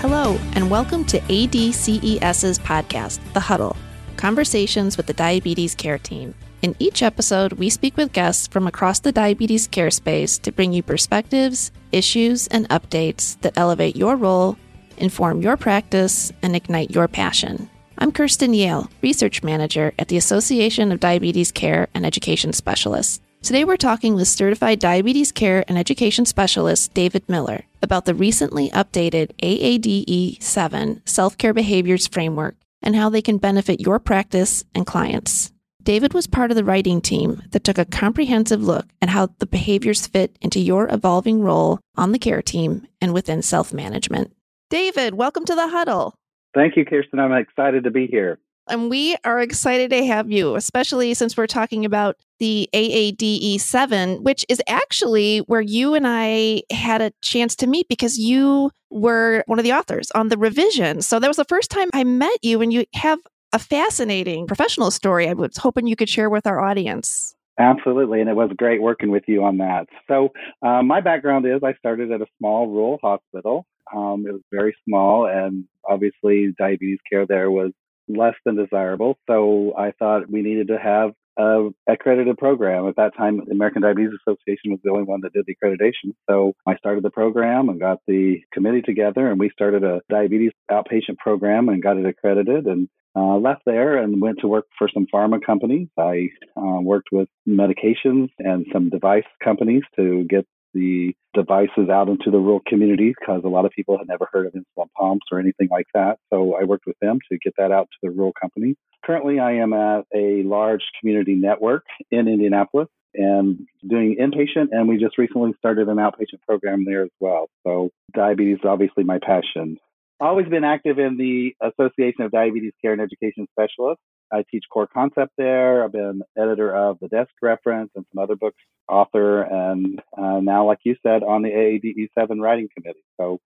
Hello, and welcome to ADCES's podcast, The Huddle Conversations with the Diabetes Care Team. In each episode, we speak with guests from across the diabetes care space to bring you perspectives, issues, and updates that elevate your role, inform your practice, and ignite your passion. I'm Kirsten Yale, Research Manager at the Association of Diabetes Care and Education Specialists. Today, we're talking with Certified Diabetes Care and Education Specialist David Miller about the recently updated AADE 7 Self Care Behaviors Framework and how they can benefit your practice and clients. David was part of the writing team that took a comprehensive look at how the behaviors fit into your evolving role on the care team and within self management. David, welcome to the huddle. Thank you, Kirsten. I'm excited to be here. And we are excited to have you, especially since we're talking about the AADE 7, which is actually where you and I had a chance to meet because you were one of the authors on the revision. So that was the first time I met you, and you have a fascinating professional story I was hoping you could share with our audience. Absolutely, and it was great working with you on that. So, uh, my background is I started at a small rural hospital. Um, it was very small, and obviously, diabetes care there was less than desirable. So I thought we needed to have a accredited program. At that time, the American Diabetes Association was the only one that did the accreditation. So I started the program and got the committee together, and we started a diabetes outpatient program and got it accredited. And uh, left there and went to work for some pharma companies. I uh, worked with medications and some device companies to get the devices out into the rural communities because a lot of people had never heard of insulin pumps or anything like that. So I worked with them to get that out to the rural companies. Currently, I am at a large community network in Indianapolis and doing inpatient, and we just recently started an outpatient program there as well. So diabetes is obviously my passion. Always been active in the Association of Diabetes Care and Education Specialists. I teach core concept there. I've been editor of the Desk Reference and some other books, author, and uh, now, like you said, on the AADE 7 writing committee. So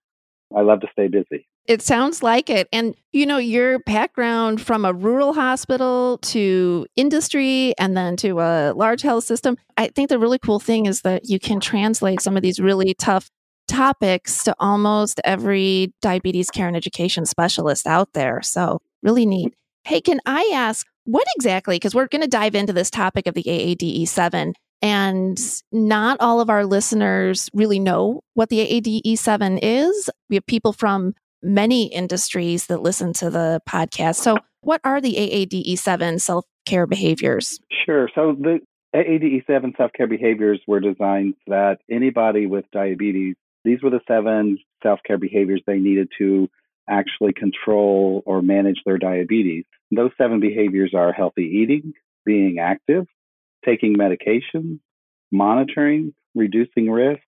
I love to stay busy. It sounds like it. And, you know, your background from a rural hospital to industry and then to a large health system, I think the really cool thing is that you can translate some of these really tough topics to almost every diabetes care and education specialist out there. So, really neat. Hey, can I ask what exactly? Because we're going to dive into this topic of the AADE 7, and not all of our listeners really know what the AADE 7 is. We have people from many industries that listen to the podcast. So, what are the AADE 7 self care behaviors? Sure. So, the AADE 7 self care behaviors were designed that anybody with diabetes, these were the seven self care behaviors they needed to actually control or manage their diabetes. Those seven behaviors are healthy eating, being active, taking medication, monitoring, reducing risk,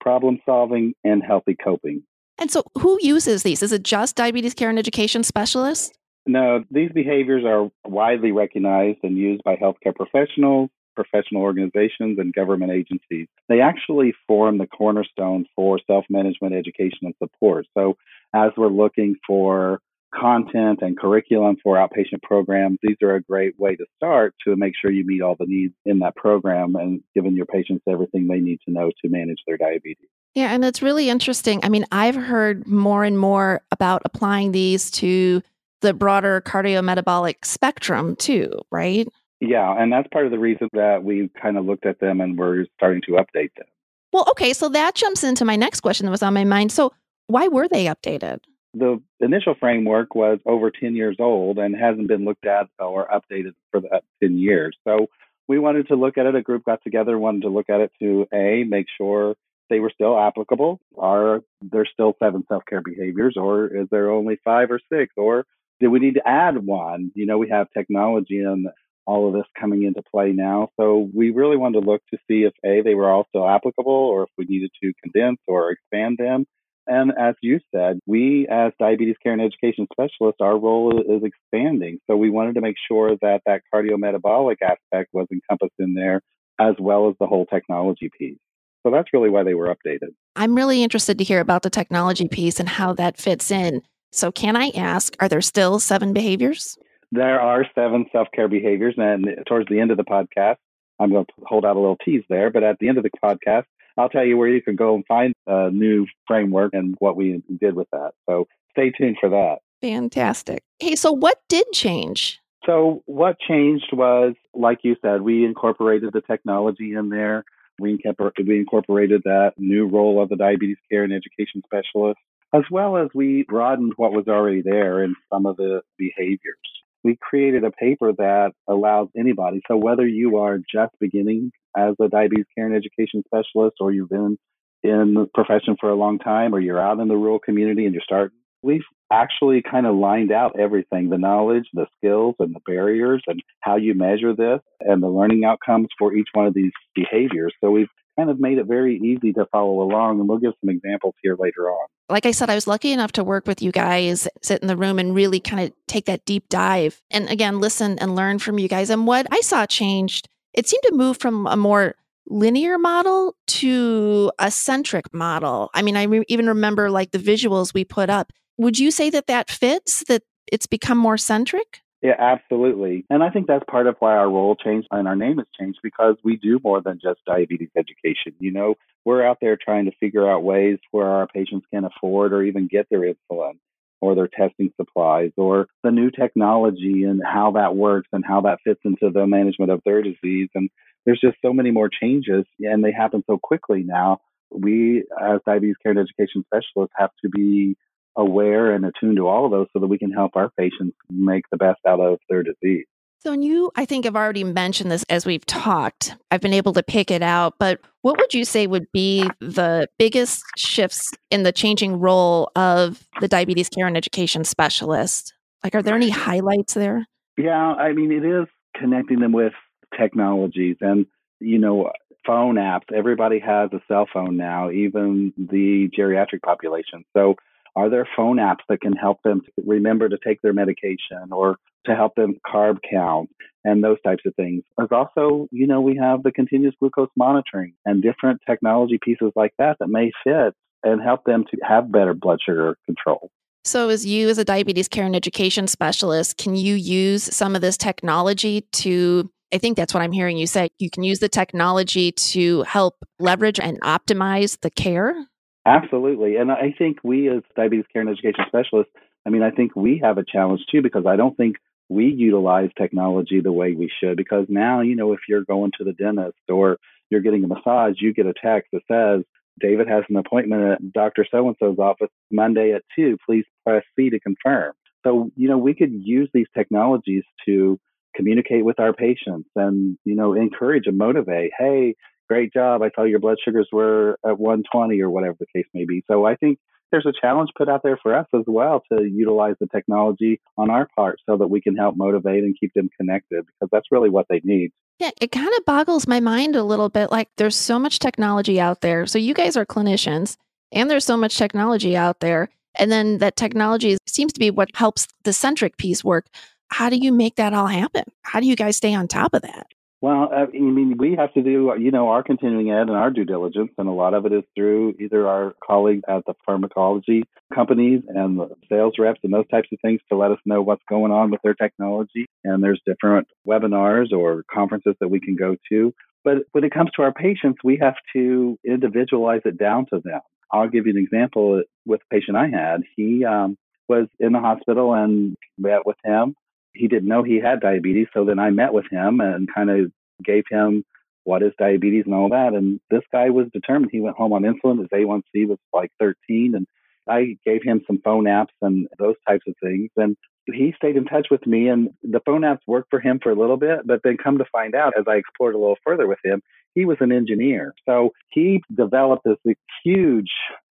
problem solving, and healthy coping. And so, who uses these? Is it just diabetes care and education specialists? No, these behaviors are widely recognized and used by healthcare professionals, professional organizations, and government agencies. They actually form the cornerstone for self management education and support. So, as we're looking for content and curriculum for outpatient programs, these are a great way to start to make sure you meet all the needs in that program and giving your patients everything they need to know to manage their diabetes. Yeah, and it's really interesting. I mean, I've heard more and more about applying these to the broader cardiometabolic spectrum too, right? Yeah, and that's part of the reason that we kind of looked at them and we're starting to update them. Well, okay, so that jumps into my next question that was on my mind. So, why were they updated? The initial framework was over 10 years old and hasn't been looked at or updated for that 10 years. So we wanted to look at it. A group got together, wanted to look at it to A, make sure they were still applicable. Are there still seven self care behaviors, or is there only five or six? Or do we need to add one? You know, we have technology and all of this coming into play now. So we really wanted to look to see if A, they were all still applicable, or if we needed to condense or expand them And as you said, we as diabetes care and education specialists, our role is expanding. So we wanted to make sure that that cardiometabolic aspect was encompassed in there as well as the whole technology piece. So that's really why they were updated. I'm really interested to hear about the technology piece and how that fits in. So, can I ask, are there still seven behaviors? There are seven self care behaviors. And towards the end of the podcast, I'm going to hold out a little tease there. But at the end of the podcast, I'll tell you where you can go and find a new framework and what we did with that. So, stay tuned for that. Fantastic. Hey, so what did change? So, what changed was, like you said, we incorporated the technology in there. We, we incorporated that new role of the diabetes care and education specialist, as well as we broadened what was already there in some of the behaviors. We created a paper that allows anybody, so whether you are just beginning as a diabetes care and education specialist or you've been in the profession for a long time or you're out in the rural community and you're starting, we've actually kind of lined out everything the knowledge, the skills, and the barriers, and how you measure this, and the learning outcomes for each one of these behaviors. So we've kind of made it very easy to follow along, and we'll give some examples here later on. Like I said, I was lucky enough to work with you guys, sit in the room, and really kind of take that deep dive. And again, listen and learn from you guys. And what I saw changed, it seemed to move from a more linear model to a centric model. I mean, I re- even remember like the visuals we put up would you say that that fits, that it's become more centric? Yeah, absolutely. And I think that's part of why our role changed and our name has changed because we do more than just diabetes education. You know, we're out there trying to figure out ways where our patients can afford or even get their insulin or their testing supplies or the new technology and how that works and how that fits into the management of their disease. And there's just so many more changes and they happen so quickly now. We, as diabetes care and education specialists, have to be aware and attuned to all of those so that we can help our patients make the best out of their disease. So, and you, I think, have already mentioned this as we've talked. I've been able to pick it out, but what would you say would be the biggest shifts in the changing role of the diabetes care and education specialist? Like, are there any highlights there? Yeah, I mean, it is connecting them with technologies and, you know, phone apps. Everybody has a cell phone now, even the geriatric population. So, are there phone apps that can help them to remember to take their medication or to help them carb count and those types of things? There's also, you know, we have the continuous glucose monitoring and different technology pieces like that that may fit and help them to have better blood sugar control. So, as you, as a diabetes care and education specialist, can you use some of this technology to? I think that's what I'm hearing you say. You can use the technology to help leverage and optimize the care. Absolutely. And I think we, as diabetes care and education specialists, I mean, I think we have a challenge too, because I don't think we utilize technology the way we should. Because now, you know, if you're going to the dentist or you're getting a massage, you get a text that says, David has an appointment at Dr. So and so's office Monday at 2. Please press C to confirm. So, you know, we could use these technologies to communicate with our patients and, you know, encourage and motivate. Hey, great job. I saw your blood sugars were at 120 or whatever the case may be. So I think there's a challenge put out there for us as well to utilize the technology on our part so that we can help motivate and keep them connected because that's really what they need. Yeah, it kind of boggles my mind a little bit. Like there's so much technology out there. So you guys are clinicians and there's so much technology out there. And then that technology seems to be what helps the centric piece work. How do you make that all happen? How do you guys stay on top of that? Well, I mean, we have to do, you know, our continuing ed and our due diligence, and a lot of it is through either our colleagues at the pharmacology companies and the sales reps and those types of things to let us know what's going on with their technology. And there's different webinars or conferences that we can go to. But when it comes to our patients, we have to individualize it down to them. I'll give you an example with a patient I had. He um, was in the hospital and met with him he didn't know he had diabetes. So then I met with him and kind of gave him what is diabetes and all that. And this guy was determined. He went home on insulin. His A1C was like 13. And I gave him some phone apps and those types of things. And he stayed in touch with me and the phone apps worked for him for a little bit, but then come to find out as I explored a little further with him, he was an engineer. So he developed this huge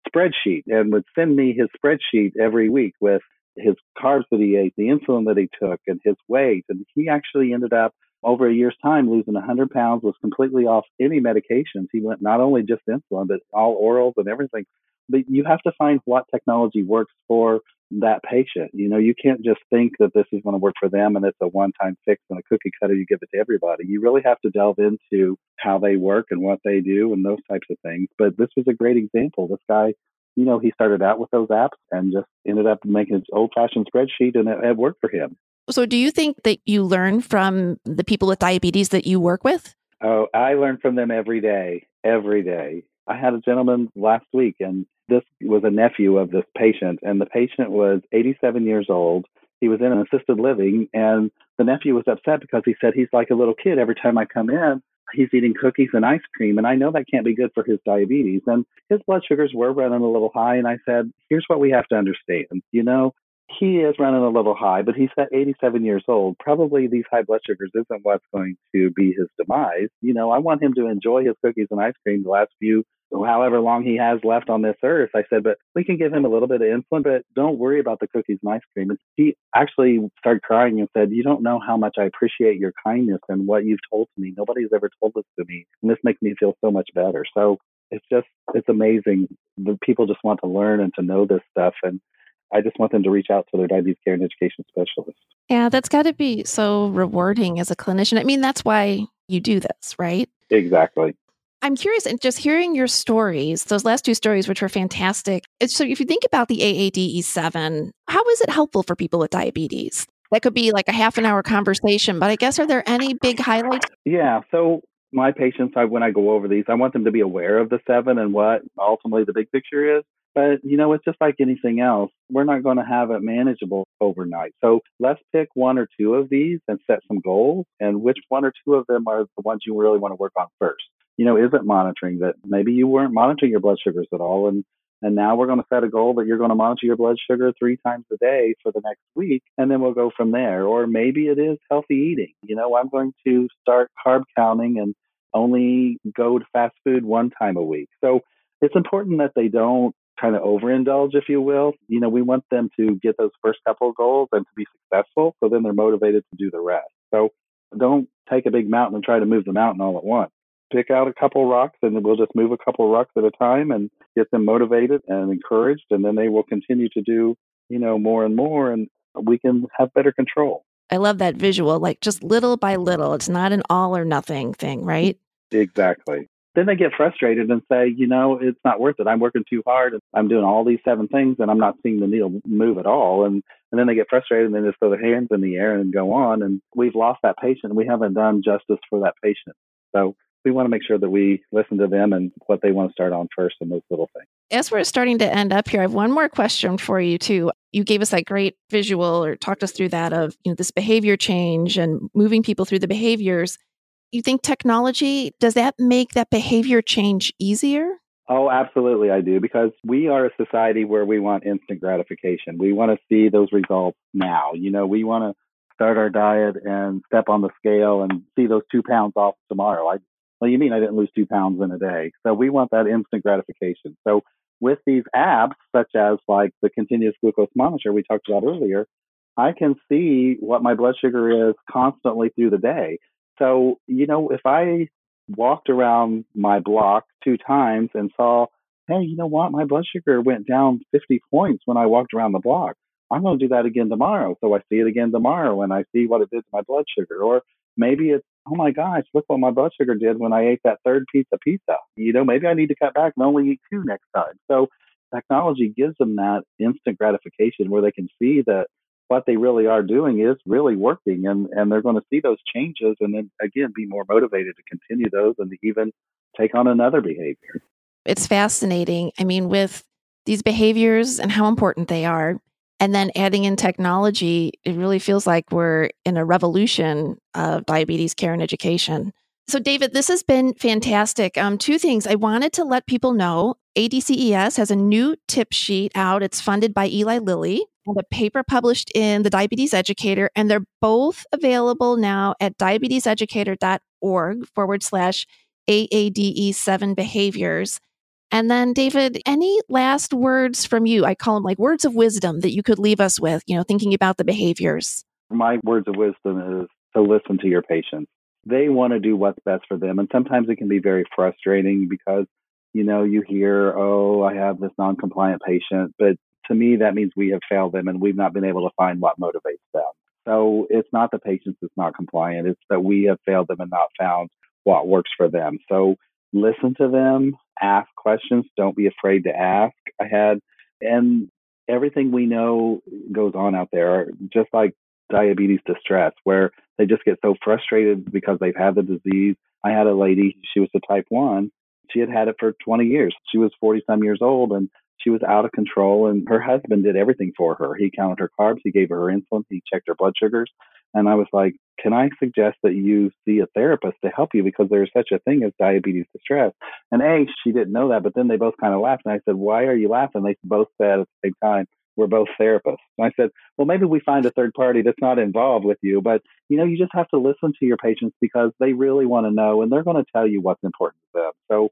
spreadsheet and would send me his spreadsheet every week with his carbs that he ate, the insulin that he took, and his weight. And he actually ended up over a year's time losing 100 pounds, was completely off any medications. He went not only just insulin, but all orals and everything but you have to find what technology works for that patient. You know, you can't just think that this is going to work for them and it's a one time fix and a cookie cutter you give it to everybody. You really have to delve into how they work and what they do and those types of things. But this was a great example. This guy, you know, he started out with those apps and just ended up making his old fashioned spreadsheet and it, it worked for him. So, do you think that you learn from the people with diabetes that you work with? Oh, I learn from them every day, every day. I had a gentleman last week, and this was a nephew of this patient, and the patient was 87 years old. He was in an assisted living, and the nephew was upset because he said he's like a little kid. Every time I come in, he's eating cookies and ice cream, and I know that can't be good for his diabetes. And his blood sugars were running a little high, and I said, here's what we have to understand. You know, he is running a little high, but he's at 87 years old. Probably these high blood sugars isn't what's going to be his demise. You know, I want him to enjoy his cookies and ice cream the last few, however long he has left on this earth. I said, but we can give him a little bit of insulin, but don't worry about the cookies and ice cream. And he actually started crying and said, you don't know how much I appreciate your kindness and what you've told to me. Nobody's ever told this to me. And this makes me feel so much better. So it's just, it's amazing. The people just want to learn and to know this stuff. And I just want them to reach out to their diabetes care and education specialist. Yeah, that's got to be so rewarding as a clinician. I mean, that's why you do this, right? Exactly. I'm curious, and just hearing your stories, those last two stories, which were fantastic. So, if you think about the AADE7, how is it helpful for people with diabetes? That could be like a half an hour conversation, but I guess are there any big highlights? Yeah. So, my patients, I, when I go over these, I want them to be aware of the seven and what ultimately the big picture is. But, you know, it's just like anything else. We're not going to have it manageable overnight. So let's pick one or two of these and set some goals. And which one or two of them are the ones you really want to work on first? You know, is it monitoring that maybe you weren't monitoring your blood sugars at all? And and now we're going to set a goal that you're going to monitor your blood sugar three times a day for the next week, and then we'll go from there. Or maybe it is healthy eating. You know, I'm going to start carb counting and only go to fast food one time a week. So it's important that they don't kind of overindulge, if you will. You know, we want them to get those first couple of goals and to be successful. So then they're motivated to do the rest. So don't take a big mountain and try to move the mountain all at once. Pick out a couple rocks and we'll just move a couple rocks at a time and get them motivated and encouraged. And then they will continue to do, you know, more and more and we can have better control. I love that visual, like just little by little. It's not an all or nothing thing, right? Exactly then they get frustrated and say, you know, it's not worth it. I'm working too hard. I'm doing all these seven things and I'm not seeing the needle move at all. And and then they get frustrated and they just throw their hands in the air and go on. And we've lost that patient. We haven't done justice for that patient. So we want to make sure that we listen to them and what they want to start on first and those little things. As we're starting to end up here, I have one more question for you too. You gave us that great visual or talked us through that of you know this behavior change and moving people through the behaviors you think technology does that make that behavior change easier? Oh, absolutely, I do, because we are a society where we want instant gratification. We want to see those results now. You know, we want to start our diet and step on the scale and see those two pounds off tomorrow. I, well, you mean I didn't lose two pounds in a day? So we want that instant gratification. So with these apps, such as like the continuous glucose monitor we talked about earlier, I can see what my blood sugar is constantly through the day. So, you know, if I walked around my block two times and saw, hey, you know what? My blood sugar went down 50 points when I walked around the block. I'm going to do that again tomorrow. So I see it again tomorrow and I see what it did to my blood sugar. Or maybe it's, oh my gosh, look what my blood sugar did when I ate that third piece of pizza. You know, maybe I need to cut back and only eat two next time. So technology gives them that instant gratification where they can see that what they really are doing is really working and, and they're going to see those changes and then again be more motivated to continue those and to even take on another behavior. It's fascinating. I mean, with these behaviors and how important they are, and then adding in technology, it really feels like we're in a revolution of diabetes care and education. So, David, this has been fantastic. Um, two things. I wanted to let people know ADCES has a new tip sheet out. It's funded by Eli Lilly and a paper published in the Diabetes Educator. And they're both available now at diabeteseducator.org forward slash AADE7 behaviors. And then, David, any last words from you? I call them like words of wisdom that you could leave us with, you know, thinking about the behaviors. My words of wisdom is to listen to your patients they want to do what's best for them. And sometimes it can be very frustrating because you know, you hear, oh, I have this non compliant patient. But to me, that means we have failed them and we've not been able to find what motivates them. So it's not the patients that's not compliant, it's that we have failed them and not found what works for them. So listen to them, ask questions, don't be afraid to ask. I had, and everything we know goes on out there, just like diabetes distress, where they just get so frustrated because they've had the disease. I had a lady, she was a type 1. She had had it for 20 years. She was 40 some years old and she was out of control. And her husband did everything for her. He counted her carbs, he gave her her insulin, he checked her blood sugars. And I was like, can I suggest that you see a therapist to help you because there's such a thing as diabetes distress? And A, she didn't know that, but then they both kind of laughed. And I said, why are you laughing? They both said at the same time, we're both therapists. And I said, well, maybe we find a third party that's not involved with you, but you know, you just have to listen to your patients because they really want to know and they're going to tell you what's important to them. So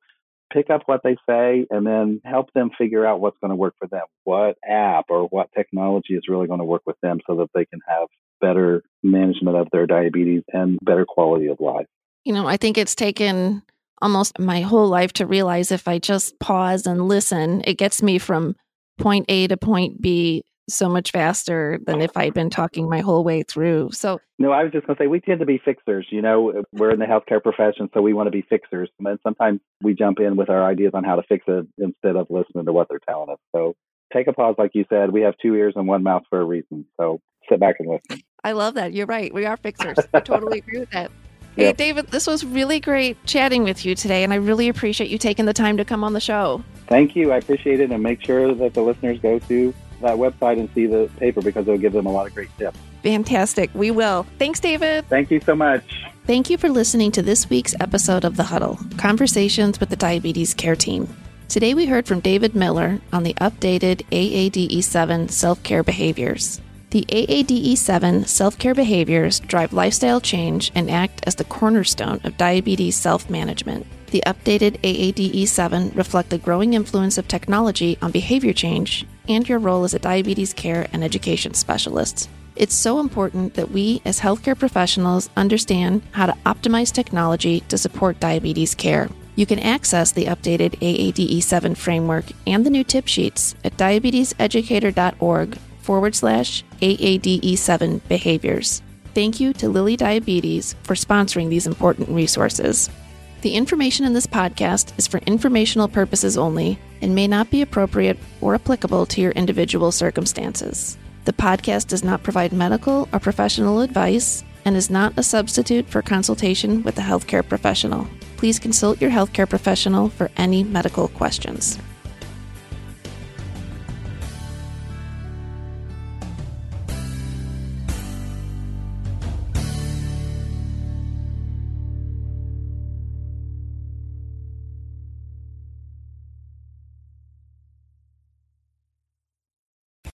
pick up what they say and then help them figure out what's going to work for them. What app or what technology is really going to work with them so that they can have better management of their diabetes and better quality of life. You know, I think it's taken almost my whole life to realize if I just pause and listen, it gets me from point A to point B so much faster than if I'd been talking my whole way through. So, no, I was just going to say we tend to be fixers. You know, we're in the healthcare profession, so we want to be fixers. And sometimes we jump in with our ideas on how to fix it instead of listening to what they're telling us. So, take a pause, like you said. We have two ears and one mouth for a reason. So, sit back and listen. I love that. You're right. We are fixers. I totally agree with that. Hey, yep. David, this was really great chatting with you today, and I really appreciate you taking the time to come on the show. Thank you. I appreciate it, and make sure that the listeners go to that website and see the paper because it'll give them a lot of great tips. Fantastic. We will. Thanks, David. Thank you so much. Thank you for listening to this week's episode of The Huddle Conversations with the Diabetes Care Team. Today we heard from David Miller on the updated AADE 7 self care behaviors. The AADE 7 self care behaviors drive lifestyle change and act as the cornerstone of diabetes self management. The updated AADE 7 reflect the growing influence of technology on behavior change and your role as a diabetes care and education specialist. It's so important that we, as healthcare professionals, understand how to optimize technology to support diabetes care. You can access the updated AADE 7 framework and the new tip sheets at diabeteseducator.org forward slash AADE7 behaviors. Thank you to Lilly Diabetes for sponsoring these important resources. The information in this podcast is for informational purposes only and may not be appropriate or applicable to your individual circumstances. The podcast does not provide medical or professional advice and is not a substitute for consultation with a healthcare professional. Please consult your healthcare professional for any medical questions.